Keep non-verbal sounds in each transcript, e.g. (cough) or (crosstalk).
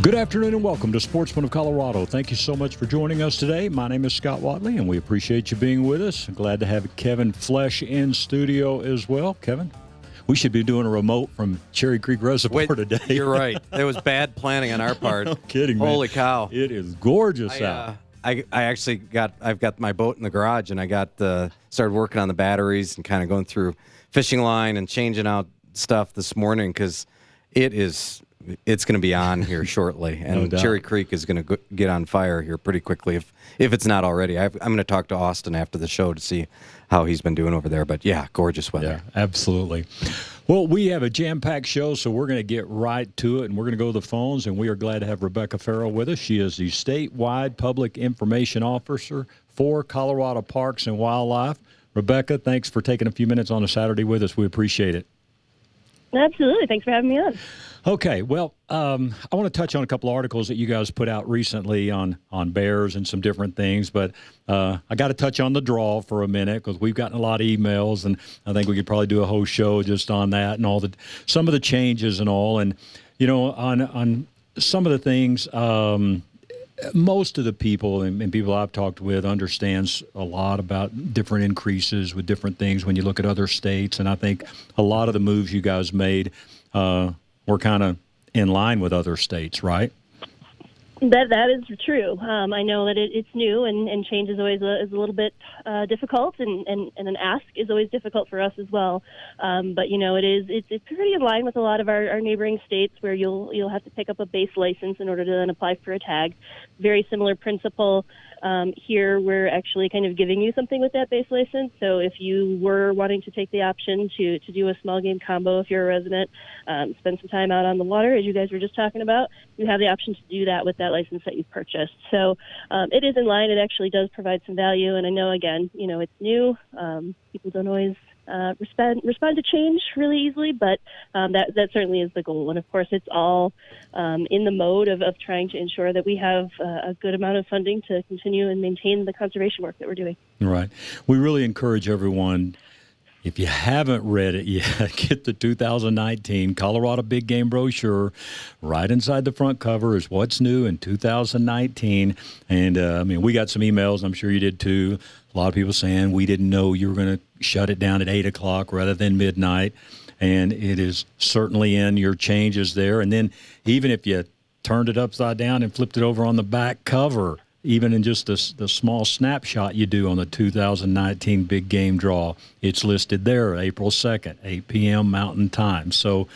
Good afternoon and welcome to Sportsman of Colorado. Thank you so much for joining us today. My name is Scott Watley and we appreciate you being with us. glad to have Kevin Flesh in studio as well. Kevin, we should be doing a remote from Cherry Creek Reservoir Wait, today. You're (laughs) right. It was bad planning on our part. (laughs) no kidding, man. Holy cow! It is gorgeous I, out. uh, I, I actually got I've got my boat in the garage and I got uh, started working on the batteries and kind of going through fishing line and changing out stuff this morning because it is it's going to be on here shortly (laughs) and doubt. Cherry Creek is going to get on fire here pretty quickly if if it's not already. I've, I'm going to talk to Austin after the show to see how he's been doing over there. But yeah, gorgeous weather. Yeah, absolutely. Well, we have a jam packed show, so we're going to get right to it and we're going to go to the phones. And we are glad to have Rebecca Ferrell with us. She is the statewide public information officer for Colorado Parks and Wildlife. Rebecca, thanks for taking a few minutes on a Saturday with us. We appreciate it. Absolutely. Thanks for having me on. Okay, well, um, I want to touch on a couple articles that you guys put out recently on on bears and some different things, but uh, I got to touch on the draw for a minute because we've gotten a lot of emails, and I think we could probably do a whole show just on that and all the some of the changes and all, and you know, on on some of the things. Um, most of the people and, and, people I've talked with understands a lot about different increases with different things when you look at other states, and I think a lot of the moves you guys made uh, were kind of in line with other states, right? That that is true. Um, I know that it, it's new, and, and change is always a, is a little bit uh, difficult, and, and, and an ask is always difficult for us as well. Um, but you know, it is it's, it's pretty in line with a lot of our, our neighboring states, where you'll you'll have to pick up a base license in order to then apply for a tag. Very similar principle. Um, here, we're actually kind of giving you something with that base license. So if you were wanting to take the option to, to do a small game combo, if you're a resident, um, spend some time out on the water, as you guys were just talking about, you have the option to do that with that license that you've purchased. So um, it is in line. It actually does provide some value. And I know, again, you know, it's new. Um, people don't always uh, respond respond to change really easily, but um, that that certainly is the goal. And of course, it's all um, in the mode of, of trying to ensure that we have uh, a good amount of funding to continue and maintain the conservation work that we're doing. Right. We really encourage everyone. If you haven't read it yet, (laughs) get the 2019 Colorado Big Game brochure. Right inside the front cover is what's new in 2019. And uh, I mean, we got some emails. I'm sure you did too. A lot of people saying we didn't know you were going to shut it down at eight o'clock rather than midnight, and it is certainly in your changes there. And then even if you turned it upside down and flipped it over on the back cover, even in just the, the small snapshot you do on the 2019 big game draw, it's listed there April 2nd, 8 p.m. Mountain Time. So,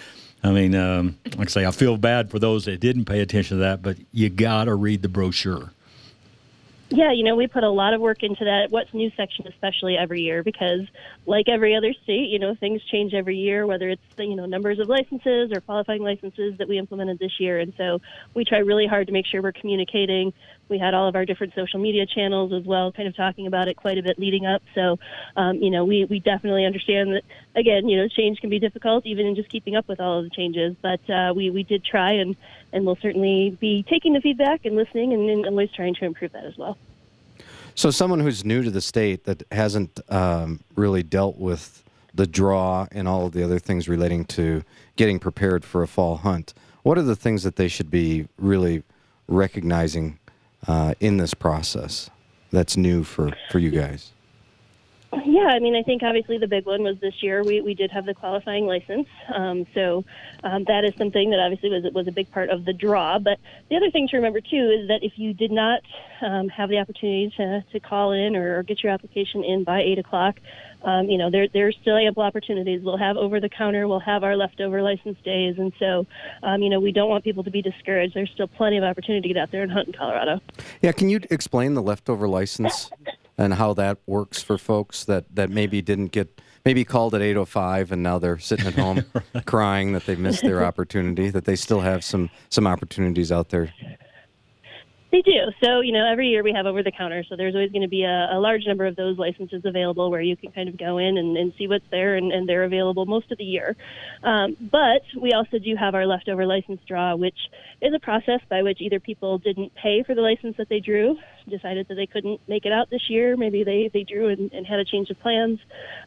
I mean, um, like I say, I feel bad for those that didn't pay attention to that, but you got to read the brochure. Yeah, you know, we put a lot of work into that what's new section, especially every year, because like every other state, you know, things change every year, whether it's the, you know numbers of licenses or qualifying licenses that we implemented this year, and so we try really hard to make sure we're communicating. We had all of our different social media channels as well, kind of talking about it quite a bit leading up. So, um, you know, we we definitely understand that. Again, you know, change can be difficult, even in just keeping up with all of the changes. But uh, we we did try, and and we'll certainly be taking the feedback and listening, and, and always trying to improve that as well. So, someone who's new to the state that hasn't um, really dealt with the draw and all of the other things relating to getting prepared for a fall hunt, what are the things that they should be really recognizing uh, in this process that's new for, for you guys? Yeah, I mean, I think obviously the big one was this year we, we did have the qualifying license. Um, so um, that is something that obviously was was a big part of the draw. But the other thing to remember too is that if you did not um, have the opportunity to, to call in or, or get your application in by eight o'clock, um, you know, there there's still ample opportunities. We'll have over the counter, we'll have our leftover license days, and so um, you know we don't want people to be discouraged. There's still plenty of opportunity to get out there and hunt in Colorado. Yeah, can you explain the leftover license and how that works for folks that that maybe didn't get maybe called at 8:05 and now they're sitting at (laughs) home crying that they missed their opportunity, that they still have some some opportunities out there. They do. So, you know, every year we have over the counter. So there's always going to be a, a, large number of those licenses available where you can kind of go in and, and see what's there, and, and, they're available most of the year. Um, but we also do have our leftover license draw, which is a process by which either people didn't pay for the license that they drew, decided that they couldn't make it out this year, maybe they, they drew and, and had a change of plans.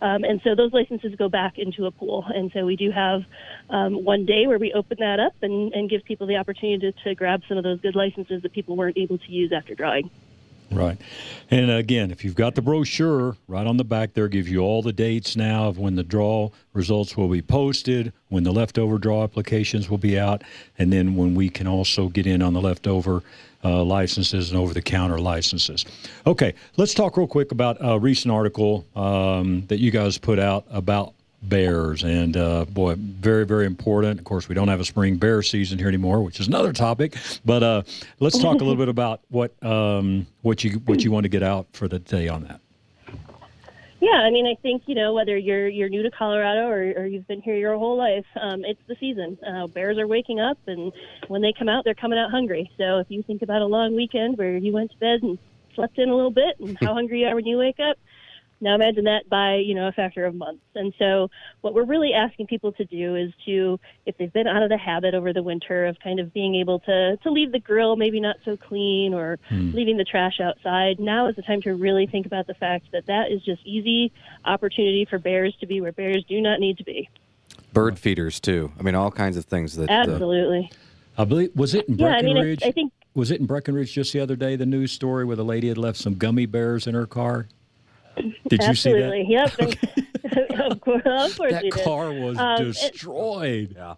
Um, and so those licenses go back into a pool. And so we do have um, one day where we open that up and, and give people the opportunity to, to grab some of those good licenses that people weren't able to use after drawing. Right. And again, if you've got the brochure right on the back there, gives you all the dates now of when the draw results will be posted, when the leftover draw applications will be out, and then when we can also get in on the leftover uh, licenses and over the counter licenses. Okay, let's talk real quick about a recent article um, that you guys put out about bears. And uh, boy, very, very important. Of course, we don't have a spring bear season here anymore, which is another topic. But uh, let's talk a little bit about what um, what you what you want to get out for the day on that. Yeah, I mean, I think you know whether you're you're new to Colorado or, or you've been here your whole life, um, it's the season. Uh, bears are waking up, and when they come out, they're coming out hungry. So if you think about a long weekend where you went to bed and slept in a little bit, and how hungry you are when you wake up, now imagine that by, you know, a factor of months. And so what we're really asking people to do is to, if they've been out of the habit over the winter of kind of being able to, to leave the grill maybe not so clean or hmm. leaving the trash outside, now is the time to really think about the fact that that is just easy opportunity for bears to be where bears do not need to be. Bird feeders too. I mean, all kinds of things that. Uh, Absolutely. Uh, I believe was it in Breckenridge? Yeah, I mean, I, I think was it in Breckenridge just the other day? The news story where the lady had left some gummy bears in her car. Did you see that? Yep. (laughs) of course, of course that car was um, destroyed. And, yeah.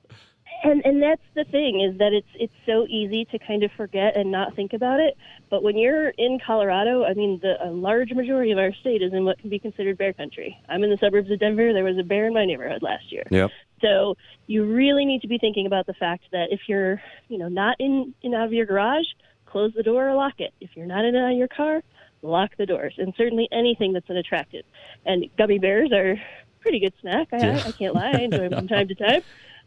And and that's the thing is that it's it's so easy to kind of forget and not think about it. But when you're in Colorado, I mean, the a large majority of our state is in what can be considered bear country. I'm in the suburbs of Denver. There was a bear in my neighborhood last year. Yep. So you really need to be thinking about the fact that if you're, you know, not in in out of your garage, close the door or lock it. If you're not in out of your car, lock the doors, and certainly anything that's unattractive. And gummy bears are pretty good snack. I, yeah. I can't lie. I enjoy (laughs) them from time to time.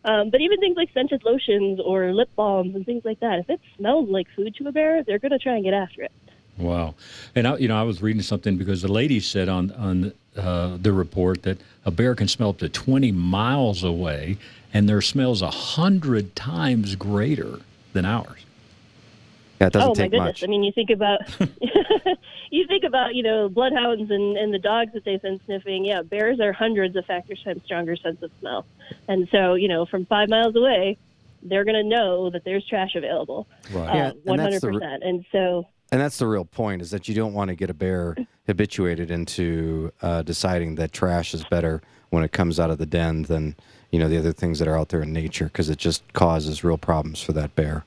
Um, but even things like scented lotions or lip balms and things like that, if it smells like food to a bear, they're going to try and get after it. Wow, and I, you know, I was reading something because the lady said on on uh, the report that a bear can smell up to twenty miles away, and their smell's a hundred times greater than ours. Yeah, it doesn't oh, take my goodness. much. I mean, you think about (laughs) you think about you know bloodhounds and, and the dogs that they've been sniffing. Yeah, bears are hundreds of factors times stronger sense of smell, and so you know from five miles away, they're going to know that there's trash available. Right. Yeah, one hundred percent. And so. And that's the real point: is that you don't want to get a bear habituated into uh, deciding that trash is better when it comes out of the den than you know the other things that are out there in nature, because it just causes real problems for that bear.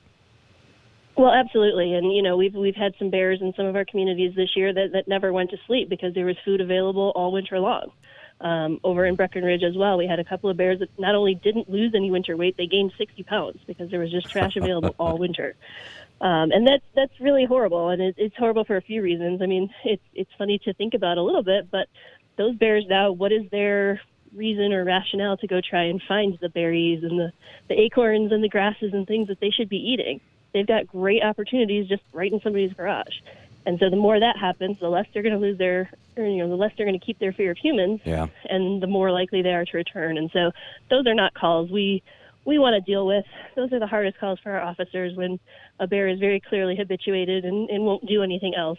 Well, absolutely, and you know we've we've had some bears in some of our communities this year that that never went to sleep because there was food available all winter long. Um, over in Breckenridge as well, we had a couple of bears that not only didn't lose any winter weight, they gained 60 pounds because there was just trash available all (laughs) winter. Um, and that's that's really horrible, and it, it's horrible for a few reasons. I mean, it's it's funny to think about a little bit, but those bears now, what is their reason or rationale to go try and find the berries and the the acorns and the grasses and things that they should be eating? They've got great opportunities just right in somebody's garage. And so the more that happens, the less they're going to lose their, or, you know, the less they're going to keep their fear of humans, yeah. and the more likely they are to return. And so those are not calls we we want to deal with. Those are the hardest calls for our officers when a bear is very clearly habituated and, and won't do anything else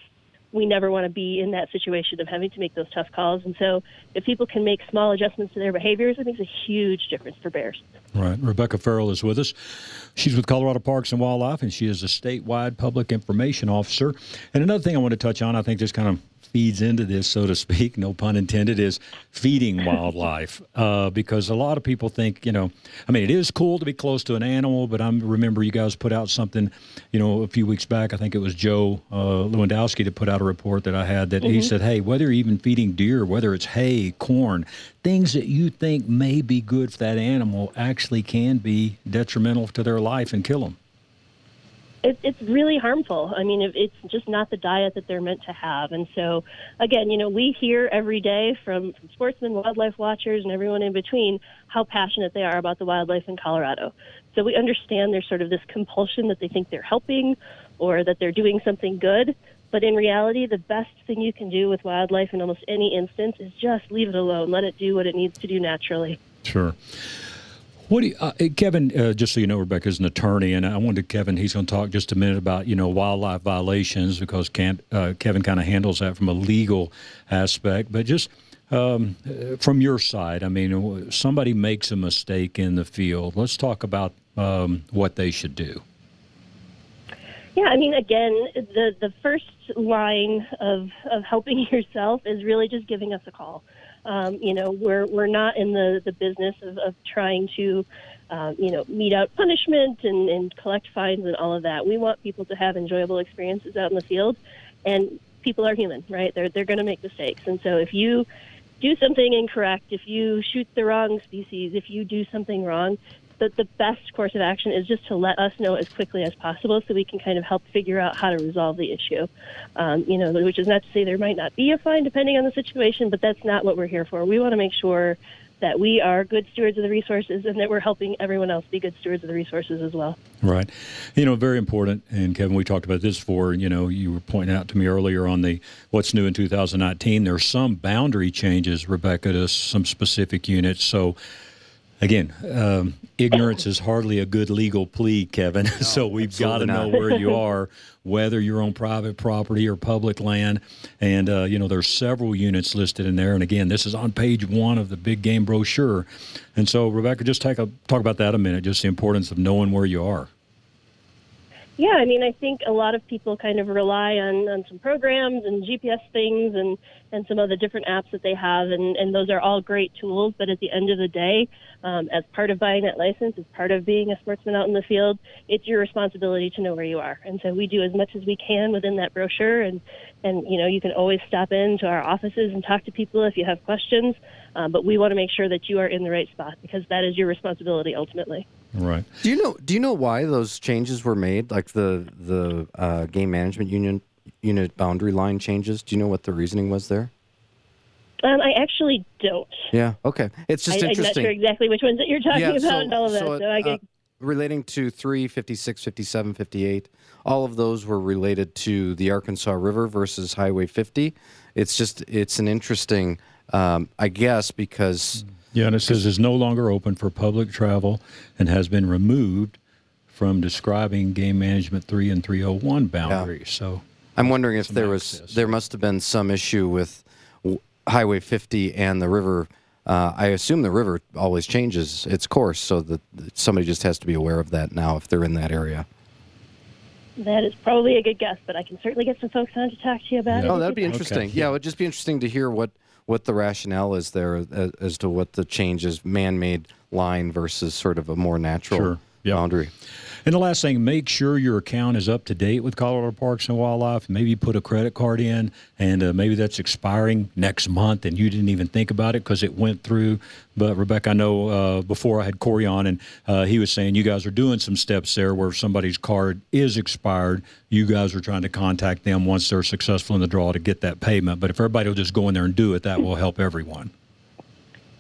we never want to be in that situation of having to make those tough calls. And so, if people can make small adjustments to their behaviors, it makes a huge difference for bears. Right. Rebecca Ferrell is with us. She's with Colorado Parks and Wildlife, and she is a statewide public information officer. And another thing I want to touch on, I think this kind of feeds into this, so to speak, no pun intended, is feeding wildlife. Uh, because a lot of people think, you know, I mean, it is cool to be close to an animal, but I remember you guys put out something, you know, a few weeks back. I think it was Joe uh, Lewandowski that put out a report that I had that mm-hmm. he said, hey, whether you're even feeding deer, whether it's hay, corn, things that you think may be good for that animal actually can be detrimental to their life and kill them it, it's really harmful. I mean, it, it's just not the diet that they're meant to have. And so, again, you know, we hear every day from, from sportsmen, wildlife watchers, and everyone in between how passionate they are about the wildlife in Colorado. So we understand there's sort of this compulsion that they think they're helping or that they're doing something good. But in reality, the best thing you can do with wildlife in almost any instance is just leave it alone. Let it do what it needs to do naturally. Sure. What do you, uh, Kevin? Uh, just so you know, Rebecca's an attorney, and I wanted Kevin. He's going to talk just a minute about you know wildlife violations because uh, Kevin kind of handles that from a legal aspect. But just um, from your side, I mean, somebody makes a mistake in the field. Let's talk about um, what they should do. Yeah, I mean, again, the the first line of of helping (laughs) yourself is really just giving us a call. Um, you know, we're we're not in the the business of, of trying to, um, you know, mete out punishment and, and collect fines and all of that. We want people to have enjoyable experiences out in the field, and people are human, right? They're they're going to make mistakes, and so if you do something incorrect, if you shoot the wrong species, if you do something wrong, the, the best course of action is just to let us know as quickly as possible so we can kind of help figure out how to resolve the issue. Um, you know, which is not to say there might not be a fine depending on the situation, but that's not what we're here for. We want to make sure that we are good stewards of the resources and that we're helping everyone else be good stewards of the resources as well. Right. You know, very important. And Kevin, we talked about this for, you know, you were pointing out to me earlier on the what's new in 2019. There's some boundary changes, Rebecca, to some specific units. So, Again, um, ignorance is hardly a good legal plea, Kevin. (laughs) No, so we've got to know where you (laughs) are, whether you're on private property or public land. And, uh, you know, there's several units listed in there. And again, this is on page one of the big game brochure. And so, Rebecca, just take a, talk about that a minute, just the importance of knowing where you are. Yeah, I mean, I think a lot of people kind of rely on, on some programs and GPS things and, and some of the different apps that they have, and, and those are all great tools. But at the end of the day, um, as part of buying that license, as part of being a sportsman out in the field, it's your responsibility to know where you are. And so we do as much as we can within that brochure, and and you know you can always stop in to our offices and talk to people if you have questions. Um, but we want to make sure that you are in the right spot because that is your responsibility ultimately. Right. Do you know? Do you know why those changes were made? Like the the uh, game management union unit boundary line changes. Do you know what the reasoning was there? Um, I actually don't. Yeah. Okay. It's just I, interesting. I'm not sure exactly which ones that you're talking yeah, about so, and all of that. So, so I uh, relating to 3, 56, 57, 58, all of those were related to the Arkansas River versus Highway 50. It's just it's an interesting, um, I guess, because. Yeah, and it says is no longer open for public travel and has been removed from describing game management 3 and 301 boundaries. Yeah. So I'm wondering if there access. was there must have been some issue with Highway 50 and the river. Uh, I assume the river always changes its course, so that somebody just has to be aware of that now if they're in that area. That is probably a good guess, but I can certainly get some folks on to talk to you about yeah. it. Oh, that'd be interesting. Okay. Yeah, it would just be interesting to hear what what the rationale is there as, as to what the change is man-made line versus sort of a more natural sure. Yep. boundary. And the last thing, make sure your account is up to date with Colorado Parks and Wildlife. Maybe put a credit card in, and uh, maybe that's expiring next month, and you didn't even think about it because it went through. But Rebecca, I know uh, before I had Corey on, and uh, he was saying you guys are doing some steps there where if somebody's card is expired. You guys are trying to contact them once they're successful in the draw to get that payment. But if everybody will just go in there and do it, that will help everyone.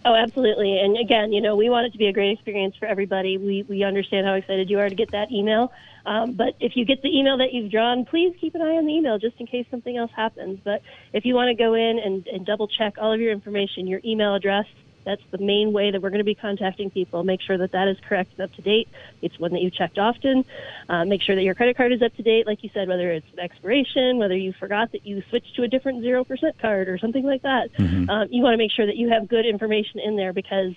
Oh, absolutely. And again, you know, we want it to be a great experience for everybody. We, we understand how excited you are to get that email. Um, but if you get the email that you've drawn, please keep an eye on the email just in case something else happens. But if you want to go in and, and double check all of your information, your email address, that's the main way that we're going to be contacting people. Make sure that that is correct and up to date. It's one that you checked often. Uh, make sure that your credit card is up to date, like you said, whether it's expiration, whether you forgot that you switched to a different 0% card or something like that. Mm-hmm. Um, you want to make sure that you have good information in there because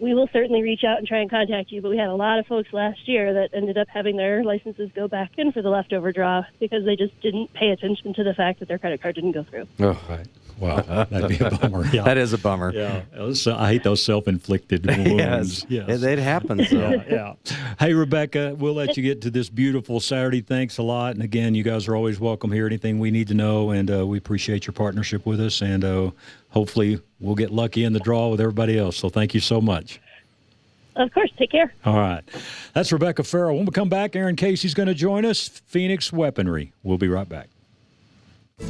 we will certainly reach out and try and contact you. But we had a lot of folks last year that ended up having their licenses go back in for the leftover draw because they just didn't pay attention to the fact that their credit card didn't go through. Oh, right. Wow, that'd be a bummer. Yeah. (laughs) that is a bummer. Yeah, I hate those self-inflicted (laughs) wounds. yes, yes. it, it happens. Though. yeah, yeah. Hey, Rebecca, we'll let you get to this beautiful Saturday. Thanks a lot, and again, you guys are always welcome here. Anything we need to know, and uh, we appreciate your partnership with us, and uh, hopefully, we'll get lucky in the draw with everybody else. So, thank you so much. Of course. Take care. All right. That's Rebecca Ferrell. When we come back, Aaron Casey's going to join us. Phoenix Weaponry. We'll be right back.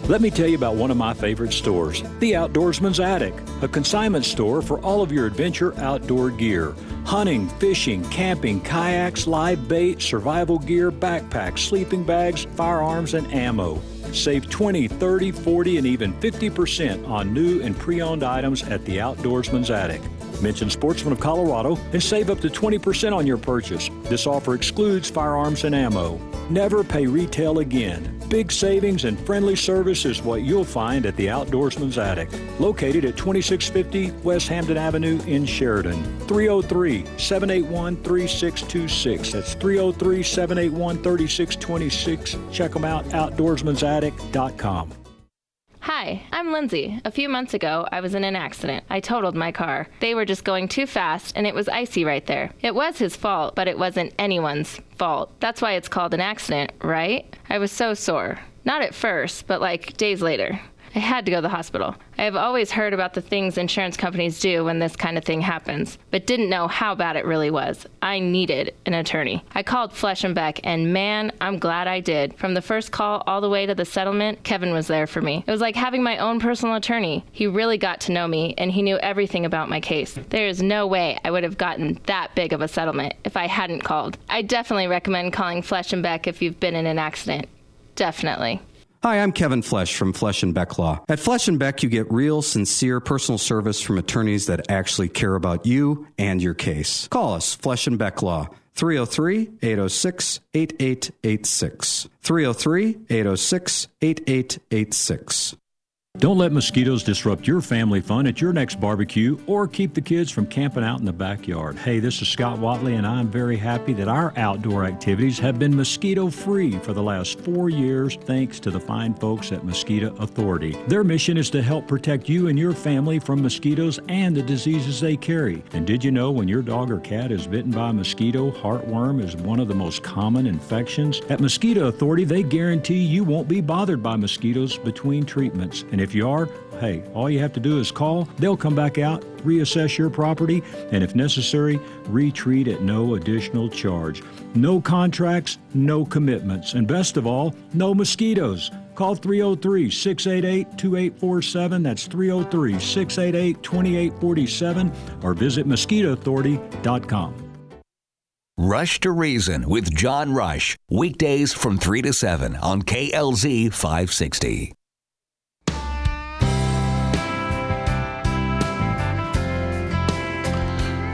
Let me tell you about one of my favorite stores, The Outdoorsman's Attic, a consignment store for all of your adventure outdoor gear. Hunting, fishing, camping, kayaks, live bait, survival gear, backpacks, sleeping bags, firearms, and ammo. Save 20, 30, 40, and even 50% on new and pre owned items at the Outdoorsman's Attic. Mention Sportsman of Colorado and save up to 20% on your purchase. This offer excludes firearms and ammo. Never pay retail again. Big savings and friendly service is what you'll find at the Outdoorsman's Attic, located at 2650 West Hampton Avenue in Sheridan. 303 781 3626. That's 303 781 3626. Check them out, outdoorsmansattic.com. Hi, I'm Lindsay. A few months ago, I was in an accident. I totaled my car. They were just going too fast, and it was icy right there. It was his fault, but it wasn't anyone's fault. That's why it's called an accident, right? I was so sore. Not at first, but like days later. I had to go to the hospital. I have always heard about the things insurance companies do when this kind of thing happens, but didn't know how bad it really was. I needed an attorney. I called Flesh and Beck, and man, I'm glad I did. From the first call all the way to the settlement, Kevin was there for me. It was like having my own personal attorney. He really got to know me, and he knew everything about my case. There is no way I would have gotten that big of a settlement if I hadn't called. I definitely recommend calling Flesh and Beck if you've been in an accident. Definitely. Hi, I'm Kevin Flesh from Flesh and Beck Law. At Flesh and Beck, you get real, sincere personal service from attorneys that actually care about you and your case. Call us, Flesh and Beck Law. 303 806 8886. 303 806 8886. Don't let mosquitoes disrupt your family fun at your next barbecue or keep the kids from camping out in the backyard. Hey, this is Scott Watley, and I'm very happy that our outdoor activities have been mosquito free for the last four years thanks to the fine folks at Mosquito Authority. Their mission is to help protect you and your family from mosquitoes and the diseases they carry. And did you know when your dog or cat is bitten by a mosquito, heartworm is one of the most common infections? At Mosquito Authority, they guarantee you won't be bothered by mosquitoes between treatments. And if you are, hey, all you have to do is call. They'll come back out, reassess your property, and if necessary, retreat at no additional charge. No contracts, no commitments, and best of all, no mosquitoes. Call 303 688 2847. That's 303 688 2847 or visit mosquitoauthority.com. Rush to Reason with John Rush. Weekdays from 3 to 7 on KLZ 560.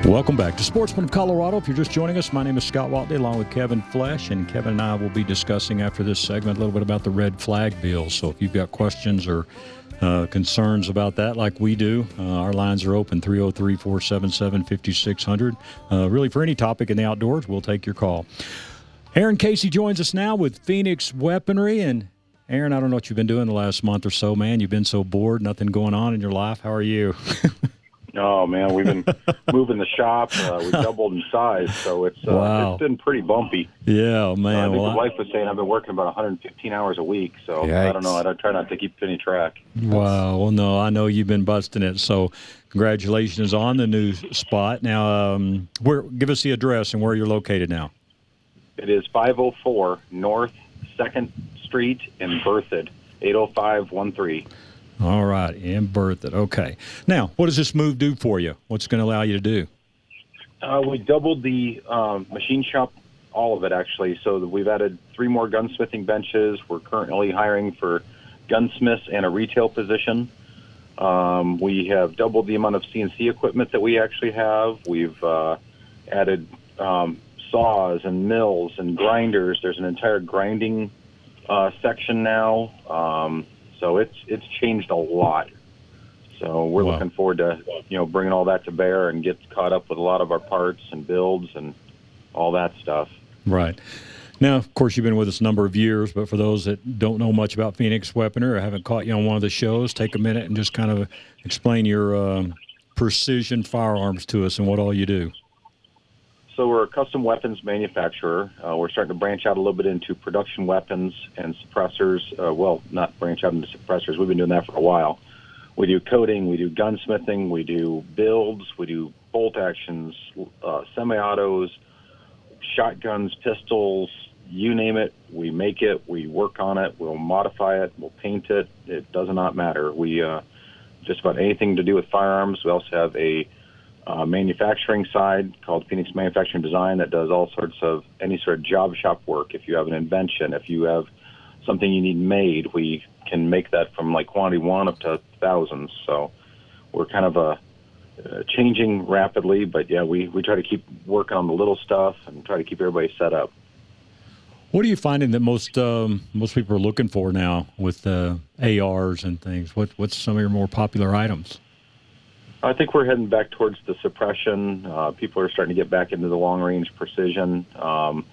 Welcome back to Sportsman of Colorado. If you're just joining us, my name is Scott Watley along with Kevin Flesh, and Kevin and I will be discussing after this segment a little bit about the red flag bill. So if you've got questions or uh, concerns about that, like we do, uh, our lines are open 303 477 5600. Uh, really, for any topic in the outdoors, we'll take your call. Aaron Casey joins us now with Phoenix Weaponry. And Aaron, I don't know what you've been doing the last month or so, man. You've been so bored, nothing going on in your life. How are you? (laughs) Oh man, we've been (laughs) moving the shop. Uh, we (laughs) doubled in size, so it's uh, Wow. it's been pretty bumpy. yeah, Uh, I man. think well, the wife was saying I've been working about 115 hours a week, so I don't know. I don't try not to keep any track. Wow. Well, no, I know you've been busting it. So, congratulations on the new spot. Now, um, where? Give us the address and where you're located now. It is 504 North Second Street in Berthoud, 80513. All right, in Berthoud. Okay. Now, what does this move do for you? What's going to allow you to do? Uh, we doubled the um, machine shop, all of it actually. So we've added three more gunsmithing benches. We're currently hiring for gunsmiths and a retail position. Um, we have doubled the amount of CNC equipment that we actually have. We've uh, added um, saws and mills and grinders. There's an entire grinding uh, section now. Um, so it's it's changed a lot. So we're Wow. looking forward to you know bringing all that to bear and get caught up with a lot of our parts and builds and all that stuff. Right. Now, of course, you've been with us a number of years, but for those that don't know much about Phoenix Weaponry or haven't caught you on one of the shows, take a minute and just kind of explain your um, precision firearms to us and what all you do. So we're a custom weapons manufacturer. Uh, we're starting to branch out a little bit into production weapons and suppressors. Uh, well, not branch out into suppressors. We've been doing that for a while. We do coating, we do gunsmithing, we do builds, we do bolt actions, uh, semi-autos, shotguns, pistols, you name it, we make it, we work on it, we'll modify it, we'll paint it. It does not matter. We uh, just about anything to do with firearms. We also have a uh, manufacturing side called Phoenix Manufacturing Design that does all sorts of any sort of job shop work. If you have an invention, if you have something you need made, we can make that from like quantity one up to thousands. So we're kind of a uh, changing rapidly, but yeah, we, we try to keep working on the little stuff and try to keep everybody set up. What are you finding that most um, most people are looking for now with uh, ARs and things? What what's some of your more popular items? I think we're heading back towards the suppression. Uh, people are starting to get back into the long range precision. Um,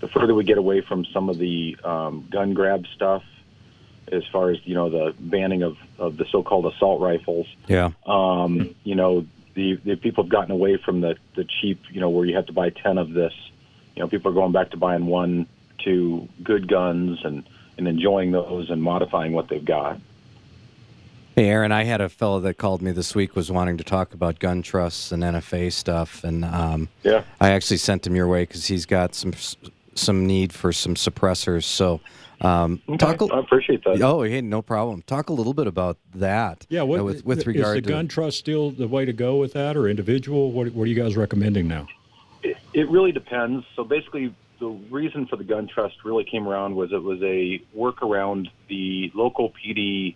the further we get away from some of the um, gun grab stuff, as far as you know, the banning of, of the so-called assault rifles. Yeah. Um, you know, the, the people have gotten away from the the cheap, you know, where you have to buy ten of this. You know, people are going back to buying one, two good guns and and enjoying those and modifying what they've got. Hey, Aaron, I had a fellow that called me this week was wanting to talk about gun trusts and NFA stuff, and um, Yeah. I actually sent him your way because he's got some some need for some suppressors. So, um, talk. I appreciate that. Oh, hey, no problem. Talk a little bit about that. Yeah, what, uh, with with is regard the to gun trust still the way to go with that, or individual? What what are you guys recommending now? It, it really depends. So basically, the reason for the gun trust really came around was it was a workaround the local PD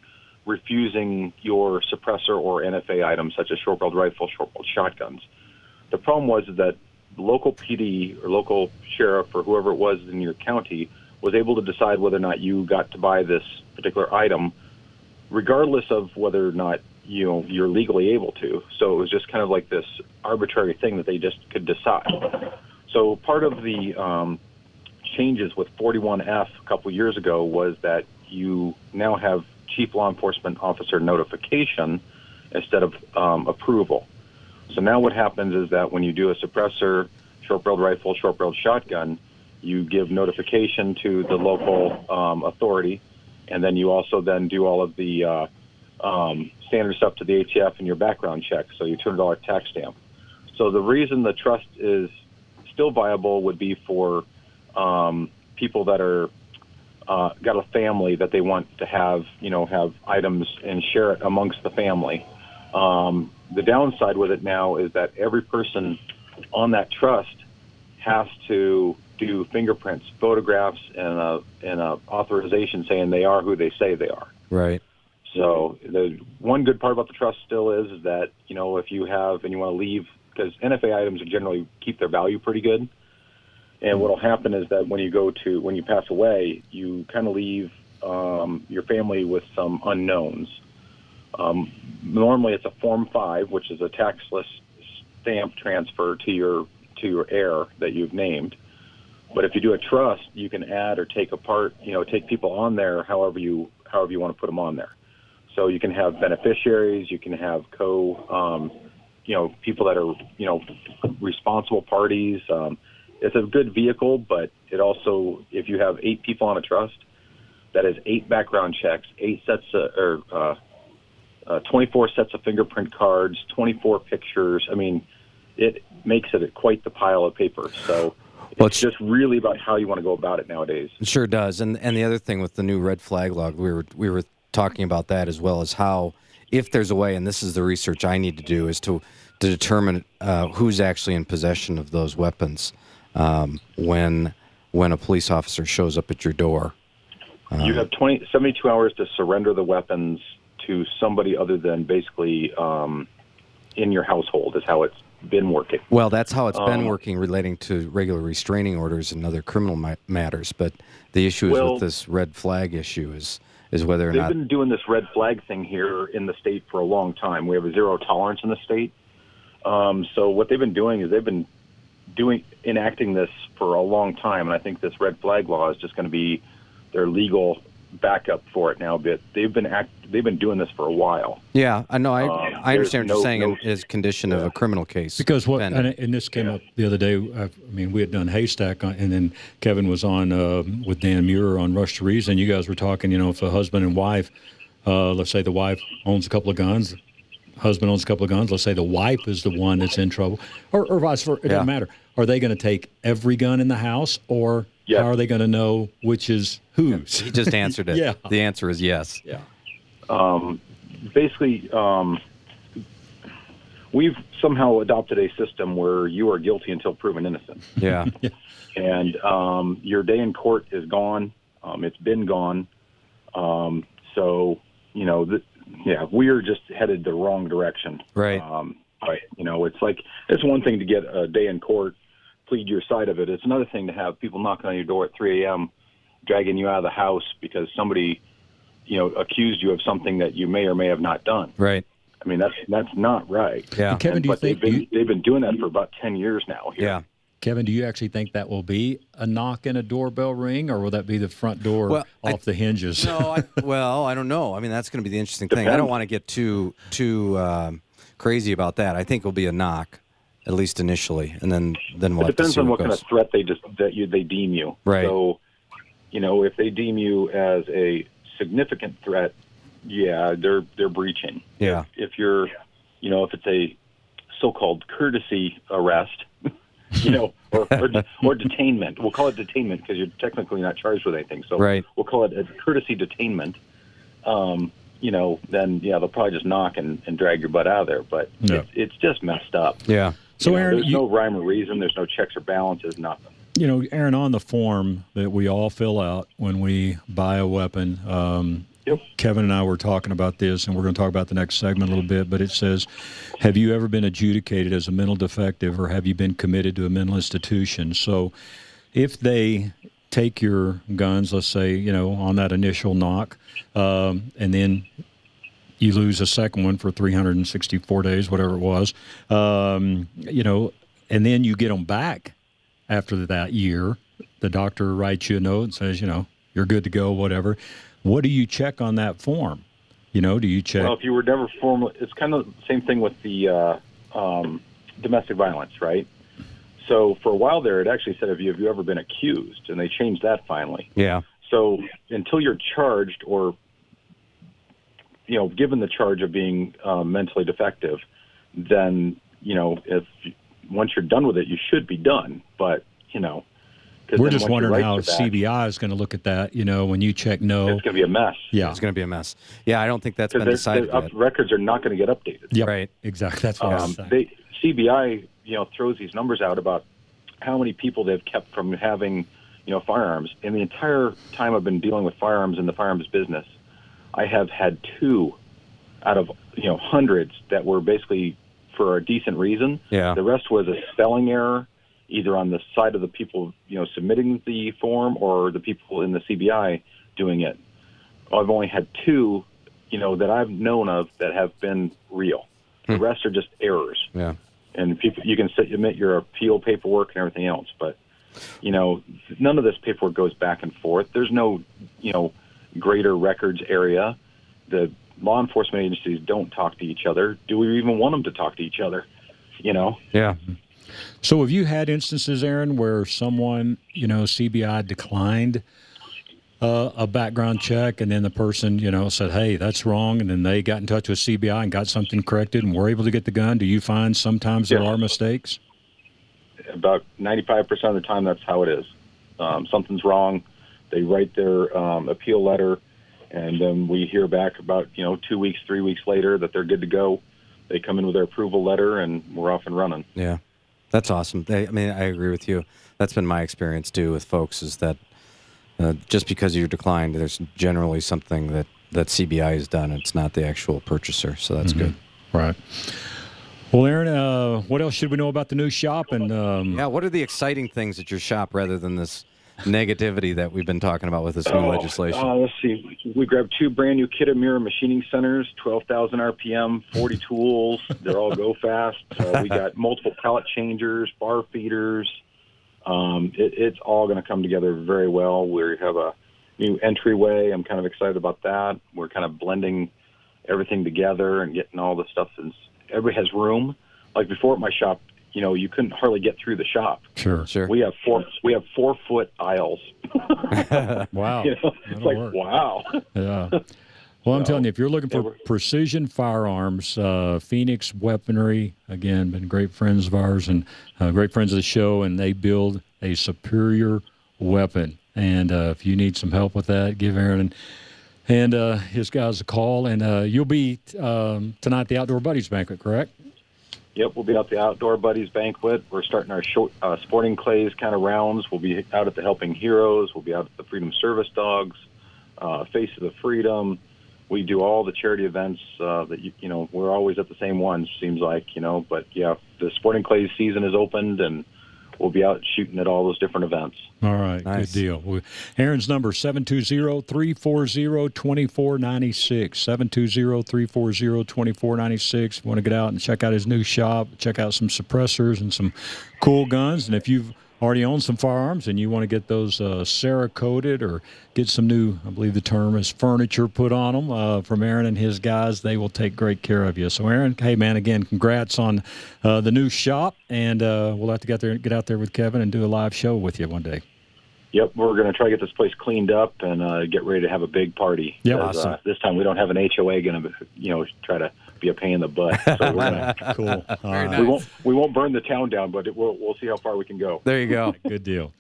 refusing your suppressor or NFA items such as short-barreled rifle, short-barreled shotguns. The problem was that local PD or local sheriff or whoever it was in your county was able to decide whether or not you got to buy this particular item, regardless of whether or not you know you're legally able to. So it was just kind of like this arbitrary thing that they just could decide. So part of the um, changes with 41F a couple years ago was that you now have chief law enforcement officer notification instead of um, approval. So now what happens is that when you do a suppressor, short-barreled rifle, short-barreled shotgun, you give notification to the local um, authority, and then you also then do all of the uh, um, standard stuff to the ATF and your background check. So you turn $200 tax stamp. So the reason the trust is still viable would be for um, people that are uh, got a family that they want to have, you know, have items and share it amongst the family. Um, the downside with it now is that every person on that trust has to do fingerprints, photographs, and a, and a authorization saying they are who they say they are. right. So the one good part about the trust still is, is that you know if you have and you want to leave because NFA items generally keep their value pretty good. And what will happen is that when you go to when you pass away, you kind of leave um, your family with some unknowns. Um, normally, it's a Form Five, which is a taxless stamp transfer to your to your heir that you've named. But if you do a trust, you can add or take apart, you know, take people on there however you however you want to put them on there. So you can have beneficiaries, you can have co, um, you know, people that are you know responsible parties. Um, it's a good vehicle, but it also, if you have eight people on a trust, that is eight background checks, eight sets of, or uh, uh, 24 sets of fingerprint cards, 24 pictures. I mean, it makes it quite the pile of paper. So Well, it's just really about how you want to go about it nowadays. It sure does. And and the other thing with the new red flag log, we were we were talking about that as well as how if there's a way, and this is the research I need to do, is to to determine uh, who's actually in possession of those weapons um, when when a police officer shows up at your door. you have 20, 72 hours to surrender the weapons to somebody other than basically um, in your household, is how it's been working. Well, that's how it's been Um, working relating to regular restraining orders and other criminal ma- matters. But the issue is Well- with this red flag issue is is whether or not They've been doing this red flag thing here in the state for a long time. We have a zero tolerance in the state. Um, so what they've been doing is they've been doing enacting this for a long time, and I think this red flag law is just going to be their legal backup for it now. But they've been act they've been doing this for a while. Yeah, I know. I, Um, I understand what there's you're no- saying no- in is condition of a criminal case. Because what, and, and this came up the other day. I, I mean, we had done Haystack, on, and then Kevin was on uh, with Dan Muir on Rush to Reason. You guys were talking, you know, if a husband and wife, uh, let's say the wife owns a couple of guns, husband owns a couple of guns. Let's say the wife is the one that's in trouble, or, or vice versa. It Yeah. doesn't matter. Are they going to take every gun in the house, or Yes. How are they going to know which is whose? He just answered it. (laughs) Yeah. The answer is yes. Yeah. um, basically, um, we've somehow adopted a system where you are guilty until proven innocent, Yeah. (laughs) and um, your day in court is gone. Um, it's been gone. Um, so, you know, th- yeah, we are just headed the wrong direction. Right. Um, but, you know, it's like it's one thing to get a day in court, plead your side of it. It's another thing to have people knocking on your door at 3 a.m., dragging you out of the house because somebody, you know, accused you of something that you may or may have not done. Right. I mean, that's that's not right. Yeah. And Kevin, And- do you but they've think been, you, they've been doing that for about 10 years now. Here. Yeah. Kevin, do you actually think that will be a knock and a doorbell ring, or will that be the front door Well, I- off the hinges? No, I, (laughs) well, I don't know. I mean, that's going to be the interesting thing. I don't want to get too too um, crazy about that. I think it'll be a knock, at least initially, and then then we'll It depends on what what kind of threat they just that you they deem you. Right. So, you know, if they deem you as a significant threat, yeah, they're they're breaching. Yeah. If you're, you know, if it's a so-called courtesy arrest, (laughs) you know, or, or or detainment, we'll call it detainment because you're technically not charged with anything. So Right. we'll call it a courtesy detainment. Um, you know, then yeah, they'll probably just knock and, and drag your butt out of there. But Yeah. it's, it's just messed up. Yeah. So, You know, Aaron, there's you- no rhyme or reason. There's no checks or balances. Nothing. you know, Aaron, on the form that we all fill out when we buy a weapon, um, Yep. Kevin and I were talking about this, and we're going to talk about the next segment a little bit. But it says, "Have you ever been adjudicated as a mental defective, or have you been committed to a mental institution?" So, if they take your guns, let's say, you know, on that initial knock, um, and then you lose a second one for 364 days, whatever it was, um, you know, and then you get them back after that year. The doctor writes you a note and says, you know, you're good to go, whatever. What do you check on that form? You know, do you check? Well, if you were never formally, it's kind of the same thing with the uh, um, domestic violence, right? So for a while there, it actually said, "Have you have you ever been accused?" And they changed that finally. Yeah. So until you're charged or you know given the charge of being uh, mentally defective, then you know if once you're done with it, you should be done. But you know, We're just wondering right how for that, CBI is going to look at that. You know, when you check no, it's going to be a mess. yeah, It's going to be a mess. Yeah, I don't think that's been because decided up, yet. records are not going to get updated. yep, Right. exactly. That's what I'm um, saying. they CBI you know throws these numbers out about how many people they've kept from having you know firearms. In the entire time I've been dealing with firearms in the firearms business, I have had two out of you know hundreds that were basically for a decent reason. Yeah. The rest was a spelling error, either on the side of the people you know submitting the form or the people in the CBI doing it. I've only had two, you know, that I've known of that have been real. The hmm. rest are just errors Yeah. and people you can submit your appeal paperwork and everything else but you know none of this paperwork goes back and forth there's no you know greater records area the law enforcement agencies don't talk to each other do we even want them to talk to each other you know Yeah. So, have you had instances, Aaron, where someone, you know, CBI declined uh, a background check, and then the person, you know, said, "Hey, that's wrong," and then they got in touch with CBI and got something corrected, and were able to get the gun? Do you find sometimes there are mistakes? about 95% of the time that's how it is um, something's wrong they write their um, appeal letter and then we hear back about you know two weeks three weeks later that they're good to go they come in with their approval letter and we're off and running Yeah, that's awesome. I, I mean, I agree with you. That's been my experience too with folks. Is that uh, just because you're declined, there's generally something that that CBI has done. It's not the actual purchaser, so that's good. Right. Well, Aaron, uh, what else should we know about the new shop? And um, Yeah. What are the exciting things at your shop rather than this negativity that we've been talking about with this new Oh, legislation? Uh, let's see. We grabbed two brand new Kitamura machining centers, 12,000 RPM, 40 (laughs) tools. They're all go fast. Uh, we got multiple pallet changers, bar feeders. Um, it, it's all going to come together very well. We have a new entryway. I'm kind of excited about that. We're kind of blending everything together and getting all the stuff. And everybody has room. Like before at my shop, you know, you couldn't hardly get through the shop. sure. sure. We have four. We have four foot aisles. (laughs) Wow. You know, it's like work. wow. Yeah. Well, I'm telling you, if you're looking for we're- precision firearms, uh, Phoenix Weaponry, again, been great friends of ours and uh, great friends of the show, and they build a superior weapon. And uh, if you need some help with that, give Aaron and, and uh, his guys a call. And uh, you'll be um, tonight at the Outdoor Buddies banquet, correct? Yep, we'll be at the Outdoor Buddies banquet. We're starting our short, uh, sporting clays kind of rounds. We'll be out at the Helping Heroes. We'll be out at the Freedom Service Dogs, uh, Face of the Freedom. We do all the charity events uh, that you, you know. We're always at the same ones, seems like you know. But yeah, the sporting clays season is opened, and we'll be out shooting at all those different events. All right, nice. good deal. Aaron's number 720-340-2496. 720-340-2496. Want to get out and check out his new shop, check out some suppressors and some cool guns. And if you've already own some firearms and you want to get those uh, Cerakoted or get some new, I believe the term is furniture put on them uh, from Aaron and his guys, they will take great care of you. So, Aaron, hey man, again, congrats on uh, the new shop, and uh, we'll have to get there, get out there with Kevin and do a live show with you one day. Yep, we're going to try to get this place cleaned up and uh, get ready to have a big party. Yeah, uh, awesome. this time we don't have an HOA going to, you know, try to be a pain in the butt. So we're gonna, (laughs) cool. Right. Nice. We won't we won't burn the town down, but it, we'll we'll see how far we can go. There you go. (laughs) Good deal.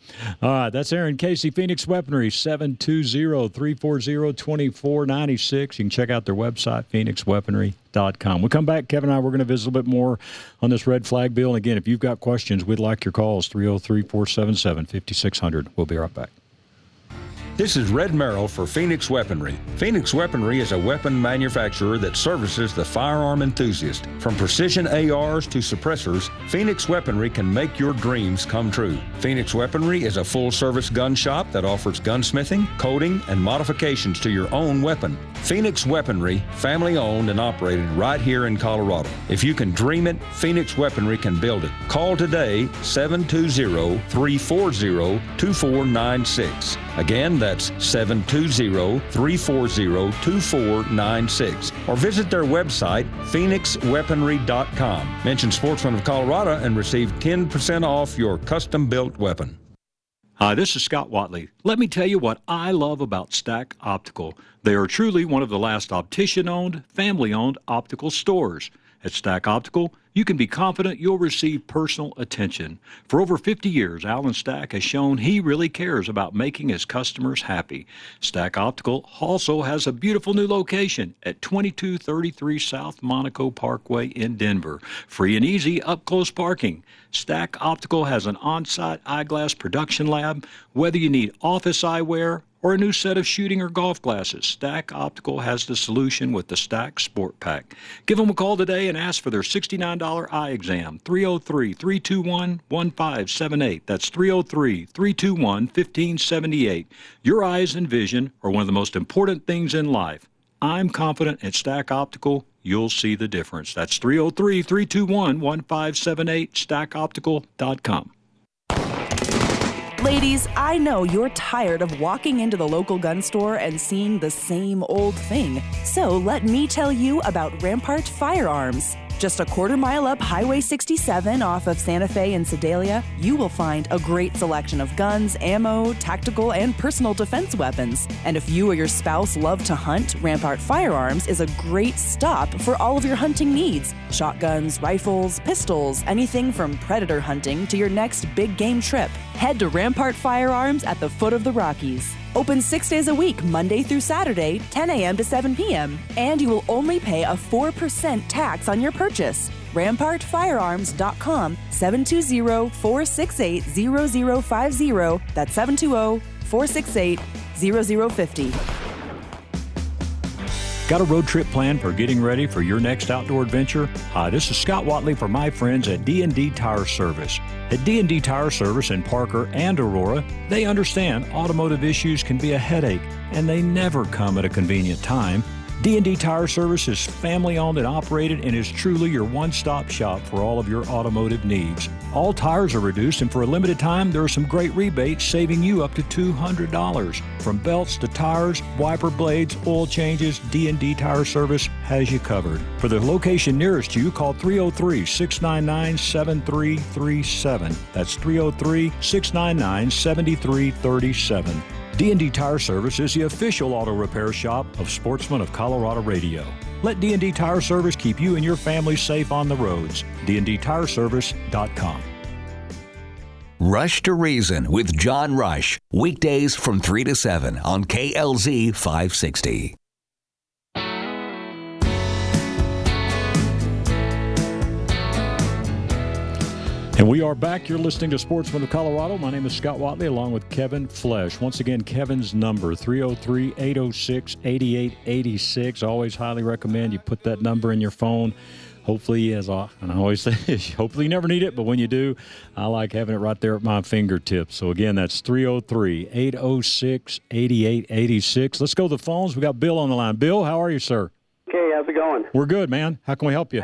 All right, that's Aaron Casey, Phoenix Weaponry, 720-340-2496. You can check out their website, phoenixweaponry.com. We'll come back, Kevin and I, we're going to visit a little bit more on this red flag bill. And again, if you've got questions, we'd like your calls, 303-477-5600. We'll be right back. This is Red Merrill for Phoenix Weaponry. Phoenix Weaponry is a weapon manufacturer that services the firearm enthusiast. From precision ARs to suppressors, Phoenix Weaponry can make your dreams come true. Phoenix Weaponry is a full service gun shop that offers gunsmithing, coating, and modifications to your own weapon. Phoenix Weaponry, family owned and operated right here in Colorado. If you can dream it, Phoenix Weaponry can build it. Call today 720 340 2496. Again, that's 720 340 2496. Or visit their website, phoenixweaponry.com. Mention Sportsman of Colorado and receive 10% off your custom built weapon. Hi, this is Scott Watley. Let me tell you what I love about Stack Optical. They are truly one of the last optician owned, family owned optical stores. At Stack Optical, you can be confident you'll receive personal attention. For over 50 years, Alan Stack has shown he really cares about making his customers happy. Stack Optical also has a beautiful new location at 2233 South Monaco Parkway in Denver. Free and easy up close parking. Stack Optical has an on site eyeglass production lab. Whether you need office eyewear, or a new set of shooting or golf glasses, Stack Optical has the solution with the Stack Sport Pack. Give them a call today and ask for their $69 eye exam. 303 321 1578. That's 303 321 1578. Your eyes and vision are one of the most important things in life. I'm confident at Stack Optical you'll see the difference. That's 303 321 1578, stackoptical.com. Ladies, I know you're tired of walking into the local gun store and seeing the same old thing. So let me tell you about Rampart Firearms. Just a quarter mile up Highway 67 off of Santa Fe and Sedalia, you will find a great selection of guns, ammo, tactical, and personal defense weapons. And if you or your spouse love to hunt, Rampart Firearms is a great stop for all of your hunting needs shotguns, rifles, pistols, anything from predator hunting to your next big game trip. Head to Rampart Firearms at the foot of the Rockies. Open six days a week, Monday through Saturday, 10 a.m. to 7 p.m. And you will only pay a 4% tax on your purchase. RampartFirearms.com 720 468 0050. That's 720 468 0050. Got a road trip plan for getting ready for your next outdoor adventure? Hi, this is Scott Watley for my friends at D&D Tire Service. At D&D Tire Service in Parker and Aurora, they understand automotive issues can be a headache and they never come at a convenient time. D&D Tire Service is family owned and operated and is truly your one-stop shop for all of your automotive needs. All tires are reduced and for a limited time there are some great rebates saving you up to $200. From belts to tires, wiper blades, oil changes, D&D Tire Service has you covered. For the location nearest you, call 303-699-7337. That's 303-699-7337. D&D Tire Service is the official auto repair shop of Sportsman of Colorado Radio. Let D&D Tire Service keep you and your family safe on the roads. dndtireservice.com. Rush to Reason with John Rush. Weekdays from 3 to 7 on KLZ 560. And we are back. You're listening to Sportsman of Colorado. My name is Scott Watley along with Kevin Flesh. Once again, Kevin's number 303 806 8886. Always highly recommend you put that number in your phone. Hopefully, as I, and I always (laughs) say, hopefully you never need it, but when you do, I like having it right there at my fingertips. So again, that's 303 806 8886. Let's go to the phones. We got Bill on the line. Bill, how are you, sir? Okay, how's it going? We're good, man. How can we help you?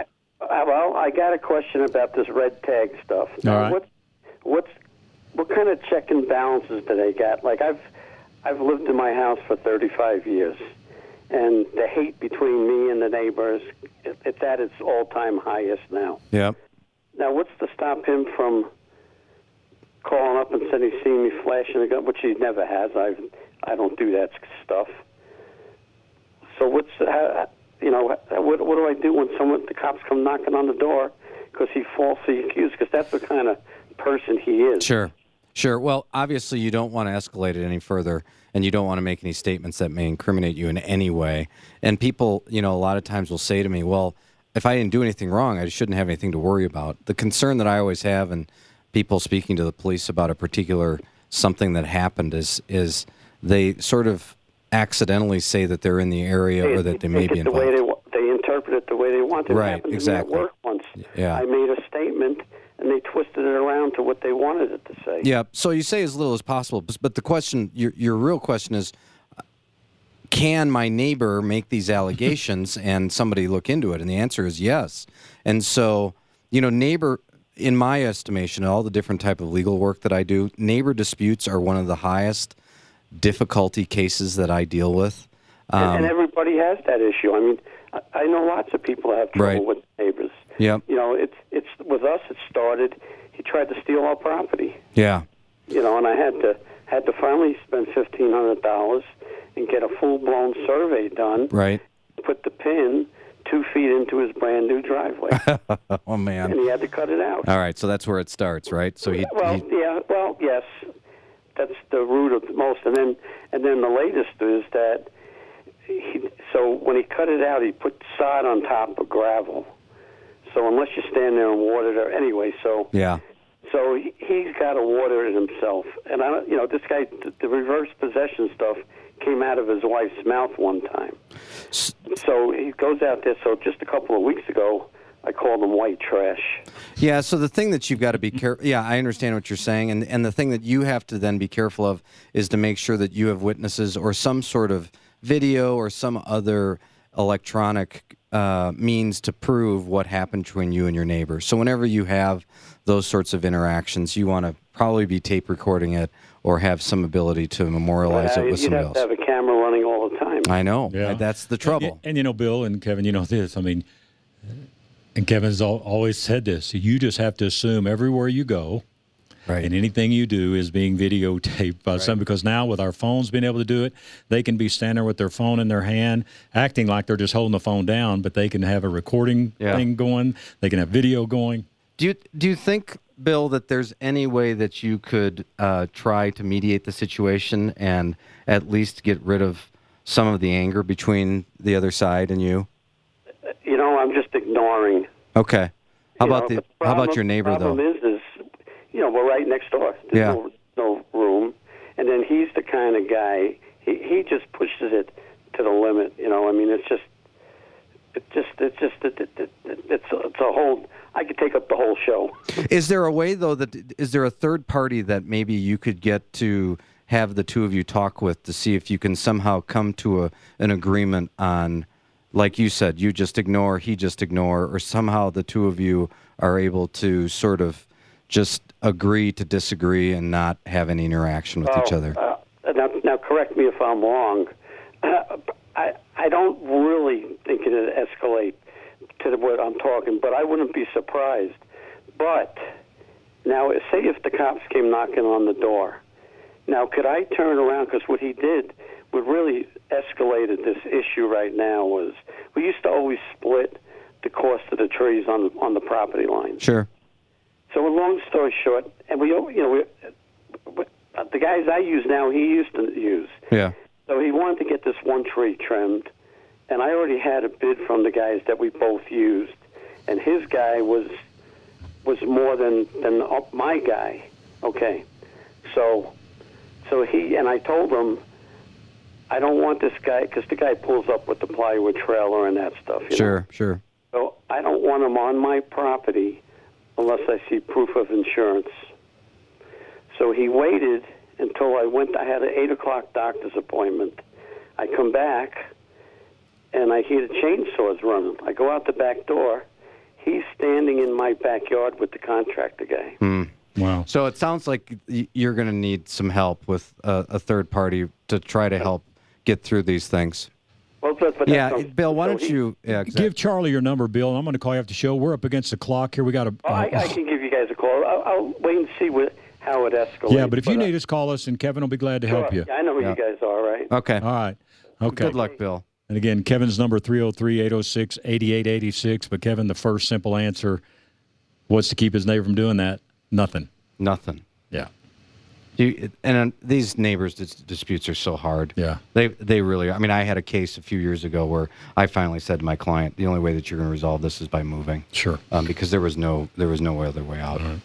Uh, well, I got a question about this red tag stuff. All right. What's what's what kind of check and balances do they got? Like I've I've lived in my house for 35 years, and the hate between me and the neighbors it- it's at its all-time highest now. Yeah. Now, what's to stop him from calling up and saying he's seen me flashing a gun, which he never has. I I don't do that stuff. So what's how, you know uh, what what do I do when someone the cops come knocking on the door because he falsely accused? Because that's the kind of person he is. Sure. Sure. Well, obviously, you don't want to escalate it any further, and you don't want to make any statements that may incriminate you in any way. And people, you know, a lot of times will say to me, well, if I didn't do anything wrong, I shouldn't have anything to worry about. The concern that I always have, and people speaking to the police about a particular something that happened, is is they sort of accidentally say that they're in the area or that they may be it the way involved. they they interpret it the way they want. It Right, happened to me exactly. work once. Yeah. I made a statement and they twisted it around to what they wanted it to say. Yeah. So you say as little as possible, but- but the question, your your real question is, can my neighbor make these allegations (laughs) and somebody look into it? And the answer is yes. And so, you know, neighbor, in my estimation, all the different type of legal work that I do, neighbor disputes are one of the highest difficulty cases that I deal with. and, Um, and everybody has that issue. I mean, I, I know lots of people have trouble Right. with neighbors. Yep. You know, it's it's with us. It started. He tried to steal our property. yeah. You know, and I had to had to finally spend fifteen hundred dollars and get a full blown survey done. Right. Put the pin two feet into his brand new driveway, (laughs) oh man. and he had to cut it out. All right. So that's where it starts, right? So he, Well, he yeah, well, yes, that's the root of the most, and then and then the latest is that he. So when he cut it out, he put sod on top of gravel. So unless you stand there and water it, or anyway, so yeah. so he, he's got to water it himself. And I, you know, this guy, the, the reverse possession stuff came out of his wife's mouth one time. So he goes out there. So just a couple of weeks ago, I call them white trash. Yeah, so the thing that you've got to be careful. Yeah, I understand what you're saying, and and the thing that you have to then be careful of is to make sure that you have witnesses or some sort of video or some other electronic uh, means to prove what happened between you and your neighbor. So whenever you have those sorts of interactions, you want to probably be tape recording it or have some ability to memorialize Uh, it with you'd somebody have to else. have a camera running all the time. I know. Yeah. That's the trouble. And, and, you know, Bill and Kevin, you know this. I mean, and Kevin's always said this. You just have to assume everywhere you go, right. and anything you do is being videotaped by some. Because now with our phones being able to do it, they can be standing there with their phone in their hand, acting like they're just holding the phone down, but they can have a recording Yeah. thing going. They can have video going. Do you do you think, Bill, that there's any way that you could uh, try to mediate the situation and at least get rid of some of the anger between the other side and you? You know, Ignoring. Okay. How You about know, the, the how about your neighbor problem though? is, is you know we're right next door. There's Yeah. no, no room, and then he's the kind of guy. He he just pushes it to the limit. You know, I mean, it's just, it just, it's just, it, it, it, it's it's a whole. I could take up the whole show. Is there a way though that is there a third party that maybe you could get to have the two of you talk with to see if you can somehow come to a an agreement on like you said you just ignore he just ignore or somehow the two of you are able to sort of just agree to disagree and not have any interaction with each Oh, other. Uh, now, now, correct me if I'm wrong. Uh, (clears throat) I I don't really think it'd escalate to the, what I'm talking, but I wouldn't be surprised. But now, say if the cops came knocking on the door. Now, could I turn around? Because what he did, what really escalated this issue right now was we used to always split the cost of the trees on on the property line. Sure. So, a long story short, and we, you know, we, the guys I use now, he used to use. Yeah. So he wanted to get this one tree trimmed, and I already had a bid from the guys that we both used, and his guy was was more than than my guy. Okay, so so he and I told him I don't want this guy because the guy pulls up with the plywood trailer and that stuff. You sure, know? sure. So I don't want him on my property unless I see proof of insurance. So he waited until I went. I had an eight o'clock doctor's appointment. I come back and I hear the chainsaws running. I go out the back door. He's standing in my backyard with the contractor guy. Hmm. Wow. So it sounds like you're going to need some help with a, a, third party to try to help get through these things. Well, but, but yeah, Bill, why don't you yeah, exactly. give Charlie your number, Bill? I'm going to call you after the show. We're up against the clock here. We got to. Uh, I, I, can give you guys a call. I'll, I'll wait and see what, how it escalates. Yeah, but if you need us, call us, and Kevin will be glad to sure. help you. Yeah, I know who yeah. you guys are, right? Okay. All right. Okay. Good luck, Bill. And again, Kevin's number 303-806-8886. But Kevin, the first simple answer, what's to keep his neighbor from doing that? Nothing. Nothing. Yeah. You, and uh, these neighbors dis- disputes are so hard. Yeah. They they really. I mean, I had a case a few years ago where I finally said to my client, the only way that you're going to resolve this is by moving. Sure. Um, because there was no there was no other way out. Right.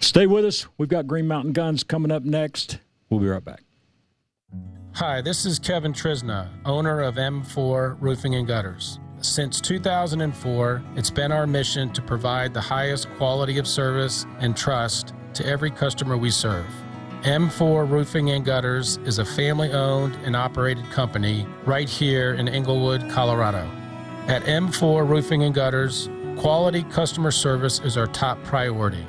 Stay with us. We've got Green Mountain Guns coming up next. We'll be right back. Hi, this is Kevin Trisna, owner of M4 Roofing and Gutters. Since 2004, it's been our mission to provide the highest quality of service and trust to every customer we serve. M4 Roofing and Gutters is a family owned and operated company right here in Englewood, Colorado. At M4 Roofing and Gutters, quality customer service is our top priority.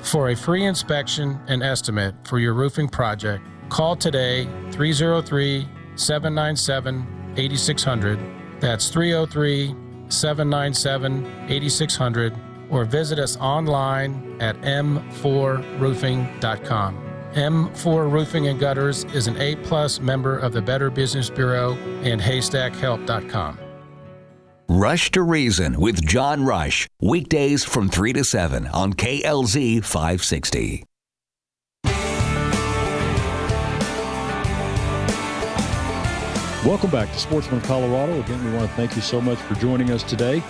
For a free inspection and estimate for your roofing project, call today 303 797 8600. That's 303 797 8600 or visit us online at m4roofing.com. M4 Roofing and Gutters is an A plus member of the Better Business Bureau and HaystackHelp.com. Rush to Reason with John Rush, weekdays from 3 to 7 on KLZ 560. Welcome back to Sportsman of Colorado. Again, we want to thank you so much for joining us today.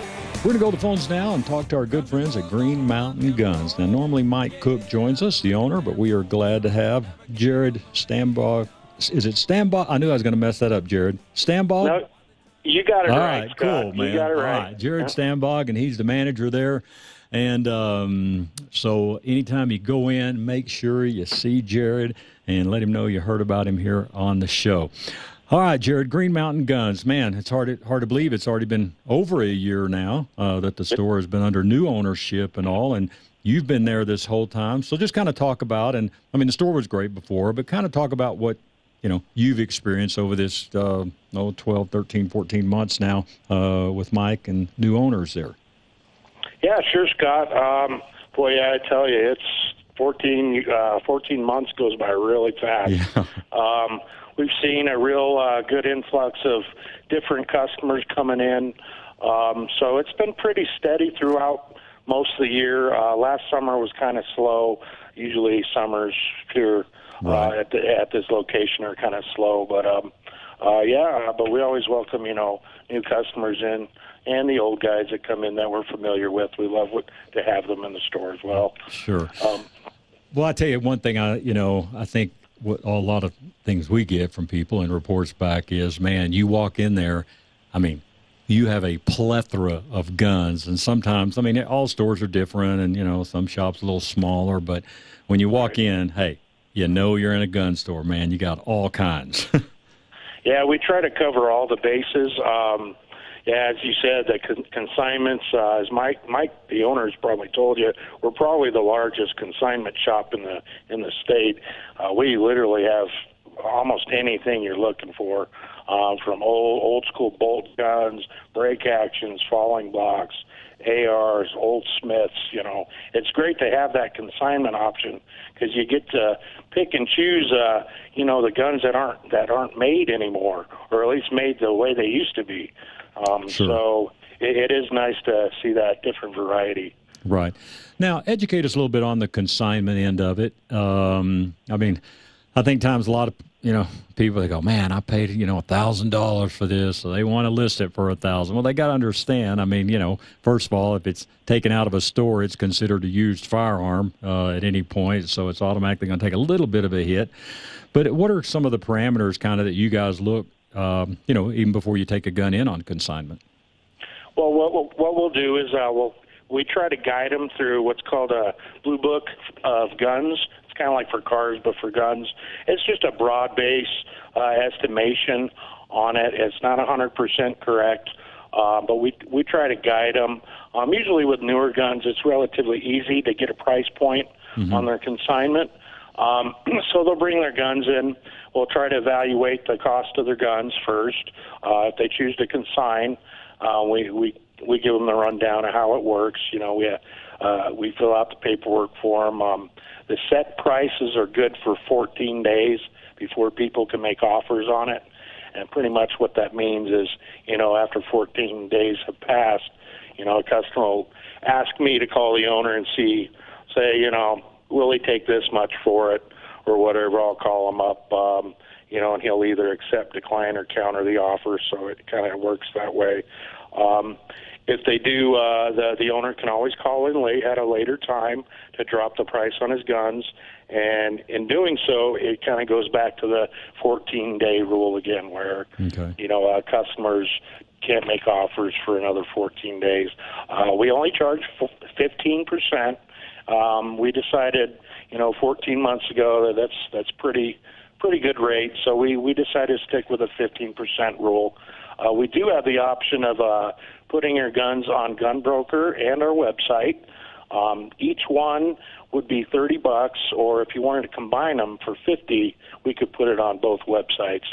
We're going to go to the phones now and talk to our good friends at Green Mountain Guns. Now, normally Mike Cook joins us, the owner, but we are glad to have Jared Stambog. Is it Stambog? I knew I was going to mess that up, Jared. Stambog? No, you got it All right. right, cool, man. You got it All right. right, Jared Stambog, and he's the manager there. And um, so, anytime you go in, make sure you see Jared and let him know you heard about him here on the show. All right, Jared, Green Mountain Guns. Man, it's hard to, hard to believe it's already been over a year now uh, that the store has been under new ownership and all, and you've been there this whole time. So just kind of talk about, and I mean, the store was great before, but kind of talk about what you know you've experienced over this uh, oh, 12, 13, 14 months now uh, with Mike and new owners there. Yeah, sure, Scott. Um, boy, yeah, I tell you, it's 14, uh, 14 months goes by really fast. Yeah. Um, we've seen a real uh, good influx of different customers coming in. Um, so it's been pretty steady throughout most of the year. Uh, last summer was kind of slow. Usually summers here Right. uh, at, the, at this location are kind of slow, but um, uh, yeah. But we always welcome you know new customers in and the old guys that come in that we're familiar with. We love what, to have them in the store as well. Sure. Um, Well, I tell you one thing. I you know I think what a lot of things we get from people and reports back is, man, you walk in there. I mean, you have a plethora of guns, and sometimes I mean all stores are different, and you know some shops a little smaller, but when you walk in, hey, you know you're in a gun store, man. You got all kinds. (laughs) Yeah, we try to cover all the bases. Um, yeah, as you said, the con- consignments, uh, as Mike, Mike, the owner, has probably told you, we're probably the largest consignment shop in the in the state. Uh, we literally have almost anything you're looking for, um, from old old school bolt guns, break actions, falling blocks, ARs, old Smiths. You know, it's great to have that consignment option because you get to pick and choose. Uh, you know, the guns that aren't that aren't made anymore, or at least made the way they used to be. Um, Sure. So it, it is nice to see that different variety. Right. Now, educate us a little bit on the consignment end of it. Um, I mean, I think times a lot of you know people they go, man, I paid you know a thousand dollars for this, so they want to list it for a thousand. Well, they got to understand. I mean, you know, first of all, if it's taken out of a store, it's considered a used firearm uh, at any point, so it's automatically going to take a little bit of a hit. But what are some of the parameters, kind of, that you guys look, um, you know, even before you take a gun in on consignment? Well, what, we'll, what we'll do is uh, we'll we try to guide them through what's called a blue book of guns. It's kind of like for cars, but for guns. It's just a broad base uh, estimation on it. It's not 100% correct, uh, but we we try to guide them. Um, usually with newer guns, it's relatively easy to get a price point mm-hmm. on their consignment. Um, (clears throat) so they'll bring their guns in. We'll try to evaluate the cost of their guns first. Uh, if they choose to consign, uh, we we we give them the rundown of how it works. You know, we uh, we fill out the paperwork for them. Um, the set prices are good for 14 days before people can make offers on it. And pretty much what that means is, you know, after 14 days have passed, you know, a customer will ask me to call the owner and see, say, you know, will he take this much for it or whatever. I'll call him up, um, you know, and he'll either accept, decline, or counter the offer. So it kind of works that way. Um, if they do, uh, the the owner can always call in late at a later time to drop the price on his guns, and in doing so, it kind of goes back to the 14 day rule again, where okay. you know uh, customers can't make offers for another 14 days. Uh, we only charge 15 percent. Um, we decided, you know, 14 months ago that's that's pretty pretty good rate. So we we decided to stick with a 15 percent rule. Uh, we do have the option of uh, putting your guns on GunBroker and our website. Um, each one would be 30 bucks, or if you wanted to combine them for 50, we could put it on both websites.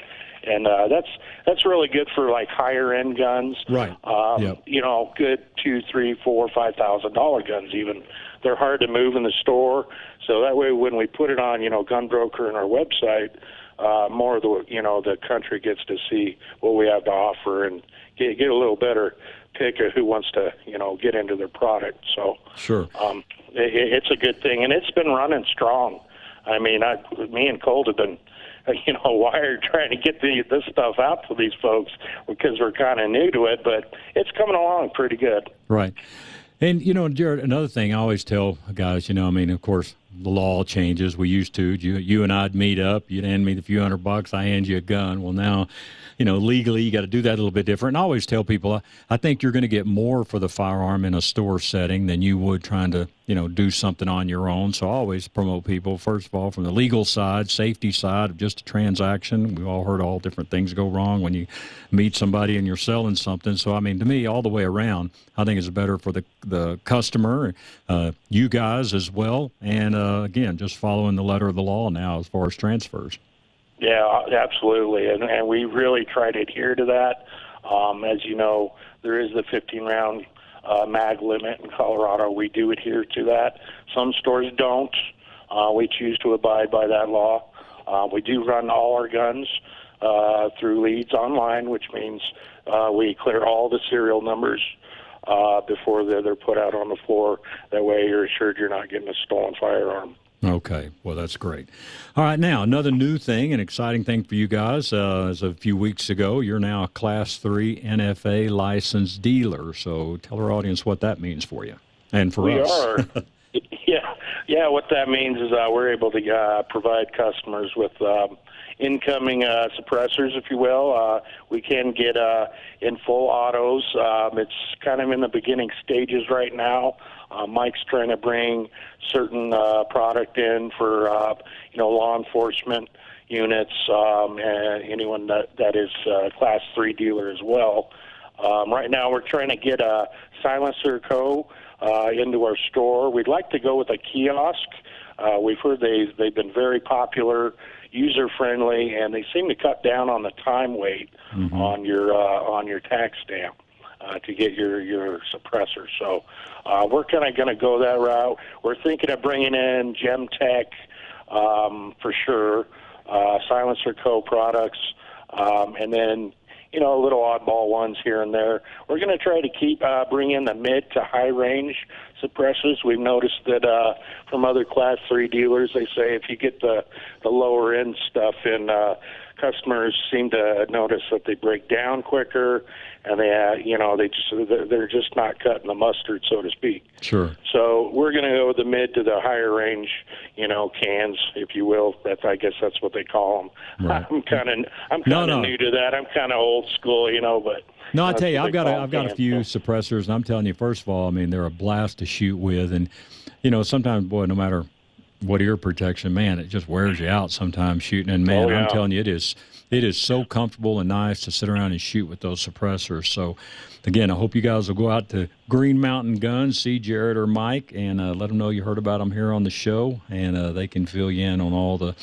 And uh, that's that's really good for like higher end guns, right? Um, yep. You know, good two, three, four, five thousand dollar guns. Even they're hard to move in the store, so that way when we put it on, you know, GunBroker and our website, uh, more of the you know the country gets to see what we have to offer and get get a little better pick of who wants to you know get into their product. So sure, um, it, it's a good thing, and it's been running strong. I mean, I, me and Colt have been (laughs) you know wired trying to get the, this stuff out to these folks because we're kind of new to it, but it's coming along pretty good. Right. And you know, Jared, another thing I always tell guys, you know, I mean, of course, the law changes. We used to, you, you and I'd meet up. You'd hand me the few hundred bucks. I hand you a gun. Well, now you know, legally, you got to do that a little bit different. And I always tell people, I, I think you're going to get more for the firearm in a store setting than you would trying to, you know, do something on your own. So I always promote people, first of all, from the legal side, safety side of just a transaction. We've all heard all different things go wrong when you meet somebody and you're selling something. So, I mean, to me, all the way around, I think it's better for the, the customer, uh, you guys as well. And uh, again, just following the letter of the law now as far as transfers. Yeah, absolutely, and and we really try to adhere to that. Um, as you know, there is the 15 round uh, mag limit in Colorado. We do adhere to that. Some stores don't. Uh, we choose to abide by that law. Uh, we do run all our guns uh, through LeadsOnline, which means uh, we clear all the serial numbers uh, before they're, they're put out on the floor. That way, you're assured you're not getting a stolen firearm. Okay, well that's great. All right, now another new thing, an exciting thing for you guys. Uh, as a few weeks ago, you're now a Class Three NFA licensed dealer. So tell our audience what that means for you and for we us. are. (laughs) (laughs) yeah, yeah. What that means is uh, we're able to uh, provide customers with. Um, incoming uh, suppressors, if you will. Uh, we can get uh, in full autos. Um, it's kind of in the beginning stages right now. Uh, Mike's trying to bring certain uh, product in for uh, you know law enforcement units um, and anyone that that is uh, class three dealer as well. Um, right now, we're trying to get a Silencer Co. Uh, into our store. We'd like to go with a kiosk. Uh, we've heard they they've been very popular, user friendly, and they seem to cut down on the time wait mm-hmm. on your uh, on your tax stamp uh, to get your your suppressor. So uh, we're kind of going to go that route. We're thinking of bringing in Gemtech um, for sure, uh, Silencer Co. products, um, and then you know, little oddball ones here and there. We're going to try to keep uh, bring in the mid to high range suppressors. We've noticed that uh, from other Class Three dealers, they say if you get the the lower end stuff in, uh, customers seem to notice that they break down quicker, and they, uh, you know, they just they're just not cutting the mustard, so to speak. Sure. So we're going to go with the mid to the higher range, you know, cans, if you will. That's I guess that's what they call them. (laughs) Right. I'm kind of I'm No, kind of no. new to that. I'm kind of old school, you know, but No, I tell you, I've got a, I've got a few so. suppressors, and I'm telling you, first of all, I mean they're a blast to shoot with, and you know sometimes, boy, no matter what ear protection, man, it just wears you out sometimes shooting. And man, Oh, I'm telling you, it is it is so comfortable and nice to sit around and shoot with those suppressors. So, again, I hope you guys will go out to Green Mountain Guns, see Jared or Mike, and uh, let them know you heard about them here on the show, and uh, they can fill you in on all the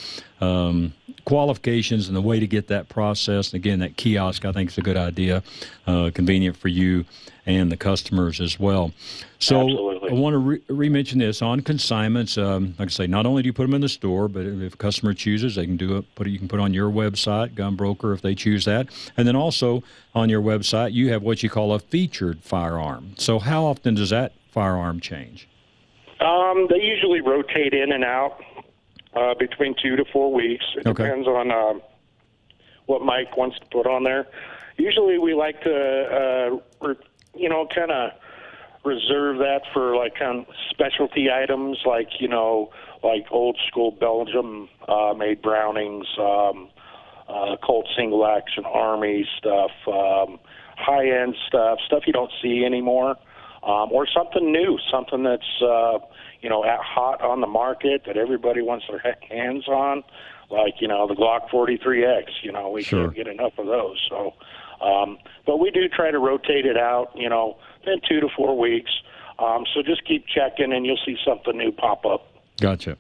um, qualifications and the way to get that process. And again, that kiosk I think is a good idea, uh, convenient for you and the customers as well. So Absolutely. I want to re- re-mention this on consignments. Um, like I say, not only do you put them in the store, but if a customer chooses, they can do it. Put it. You can put it on your website, Gun Broker, if they choose that, and then also on your website, you have what you call a featured firearm. So how often does that firearm change? Um, they usually rotate in and out uh, between two to four weeks. It Okay. depends on um, what Mike wants to put on there. Usually, we like to, uh, re- you know, kind of reserve that for like kind of specialty items, like you know, like old school Belgium uh, made Brownings, um, uh, Colt single action Army stuff, um, high end stuff, stuff you don't see anymore, um, or something new, something that's uh, you know at hot on the market that everybody wants their hands on, like you know the Glock 43X. You know we Sure. can't get enough of those. So, um, but we do try to rotate it out. You know, in two to four weeks. Um, so just keep checking, and you'll see something new pop up. Gotcha.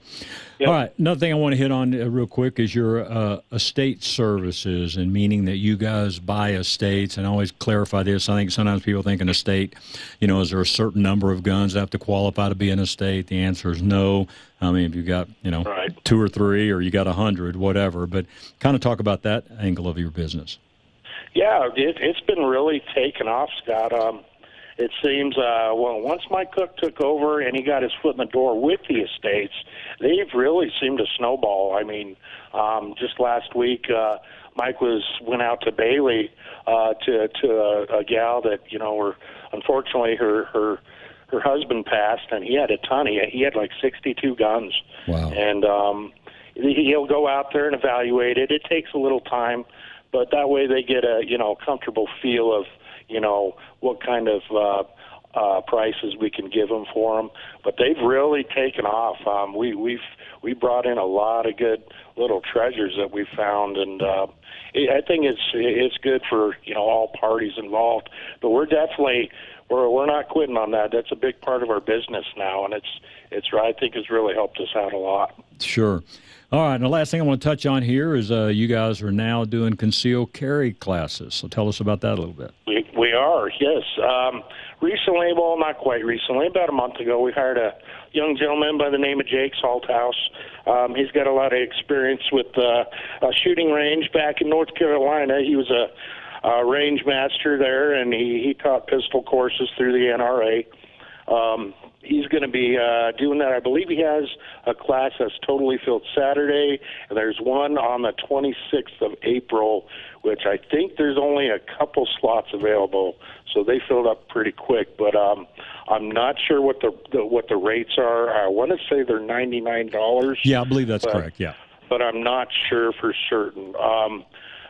All right. Another thing I want to hit on uh, real quick is your uh, estate services, and meaning that you guys buy estates. And I always clarify this. I think sometimes people think an estate, you know, is there a certain number of guns that have to qualify to be an estate? The answer is no. I mean, if you got, you know, two or three, or you got a hundred, whatever. But kind of talk about that angle of your business. Yeah, it, it's been really taken off, Scott. Um, it seems uh, well once Mike Cook took over and he got his foot in the door with the estates, they've really seemed to snowball. I mean, um, just last week, uh, Mike was went out to Bailey uh, to to a, a gal that you know were unfortunately her her her husband passed and he had a ton. He he had like sixty two guns. Wow. And um, he- he'll go out there and evaluate it. It takes a little time, but that way they get a you know comfortable feel of you know what kind of uh, uh, prices we can give them for them. But they've really taken off. Um, we we've we brought in a lot of good little treasures that we found, and uh, it, I think it's it's good for you know all parties involved. But we're definitely we're we're not quitting on that. That's a big part of our business now, and it's it's I think has really helped us out a lot. Sure. All right. And the last thing I want to touch on here is uh, you guys are now doing concealed carry classes. So tell us about that a little bit. We we are yes. Um, recently, well, not quite recently, about a month ago, we hired a young gentleman by the name of Jake Salthouse. Um, he's got a lot of experience with uh, a shooting range back in North Carolina. He was a, a range master there, and he he taught pistol courses through the NRA. Um, he's going to be uh, doing that. I believe he has a class that's totally filled Saturday, and there's one on the 26th of April, which I think there's only a couple slots available. So they filled up pretty quick, but um, I'm not sure what the, the what the rates are. I want to say they're ninety nine dollars Yeah, I believe that's But- correct. Yeah. but I'm not sure for certain. Um,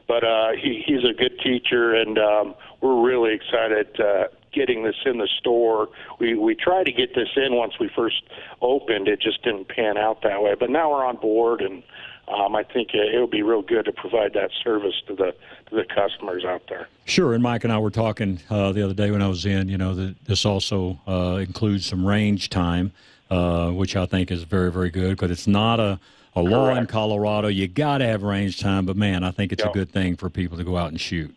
but uh, he, he's a good teacher, and um, we're really excited uh, getting this in the store. We we tried to get this in once we first opened. It just didn't pan out that way. But now we're on board, and um, I think it, it'll be real good to provide that service to the to the customers out there. Sure, and Mike and I were talking uh, the other day when I was in. You know, that this also uh, includes some range time, uh, which I think is very, very good because it's not a, a law in Colorado. You got to have range time, but man, I think it's a good thing for people to go out and shoot.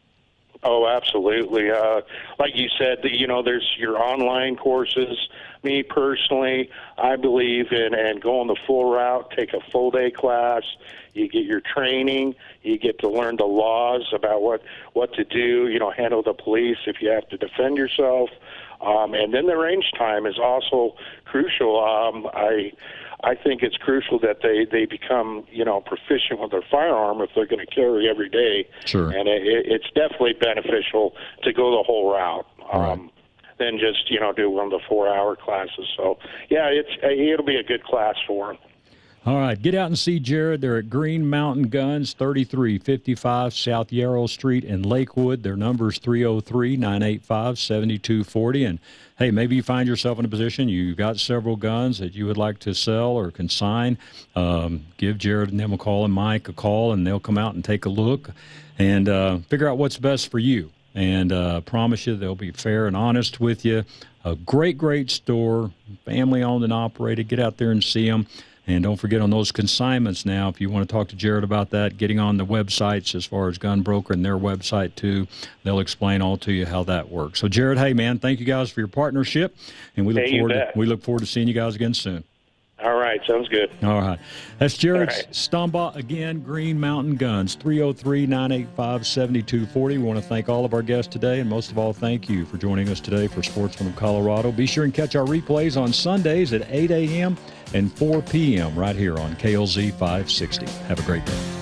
Oh, absolutely. Uh, like you said, you know, there's your online courses. Me personally, I believe in and going the full route. Take a full day class. You get your training. You get to learn the laws about what what to do. You know, handle the police if you have to defend yourself. Um, and then the range time is also crucial. Um, I I think it's crucial that they they become you know proficient with their firearm if they're going to carry every day. Sure. And it, it's definitely beneficial to go the whole route. Um, Than just you know do one of the four hour classes. So yeah, it's it'll be a good class for them. All right, get out and see Jared. They're at Green Mountain Guns, 3355 South Yarrow Street in Lakewood. Their number is 303 985 7240. And hey, maybe you find yourself in a position you've got several guns that you would like to sell or consign. Um, give Jared and them a call and Mike a call, and they'll come out and take a look and uh, figure out what's best for you. And uh, promise you they'll be fair and honest with you. A great, great store, family owned and operated. Get out there and see them. And don't forget on those consignments now, if you want to talk to Jared about that, getting on the websites as far as Gun Broker and their website too, they'll explain all to you how that works. So, Jared, hey man, thank you guys for your partnership, and we look Hey, forward to, we look forward to seeing you guys again soon. All right, sounds good. All right. That's Jared All right. Stumbaugh again, Green Mountain Guns, 303 985 7240. We want to thank all of our guests today, and most of all, thank you for joining us today for Sportsman of Colorado. Be sure and catch our replays on Sundays at 8 a.m. and 4 p.m. right here on KLZ 560. Have a great day.